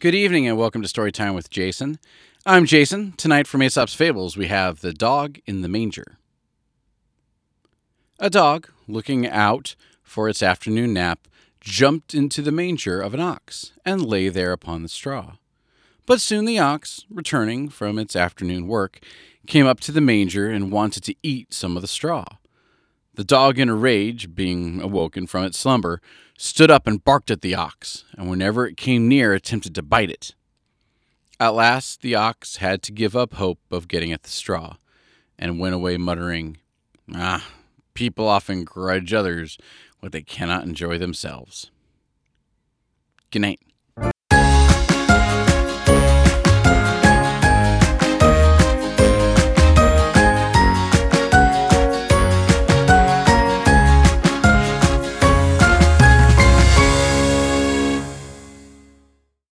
Good evening and welcome to Storytime with Jason. I'm Jason. Tonight from Aesop's Fables, we have The Dog in the Manger. A dog, looking out for its afternoon nap, jumped into the manger of an ox and lay there upon the straw. But soon the ox, returning from its afternoon work, came up to the manger and wanted to eat some of the straw. The dog, in a rage, being awoken from its slumber, stood up and barked at the ox, and whenever it came near, attempted to bite it. At last, the ox had to give up hope of getting at the straw, and went away muttering, Ah, people often grudge others what they cannot enjoy themselves. Good night.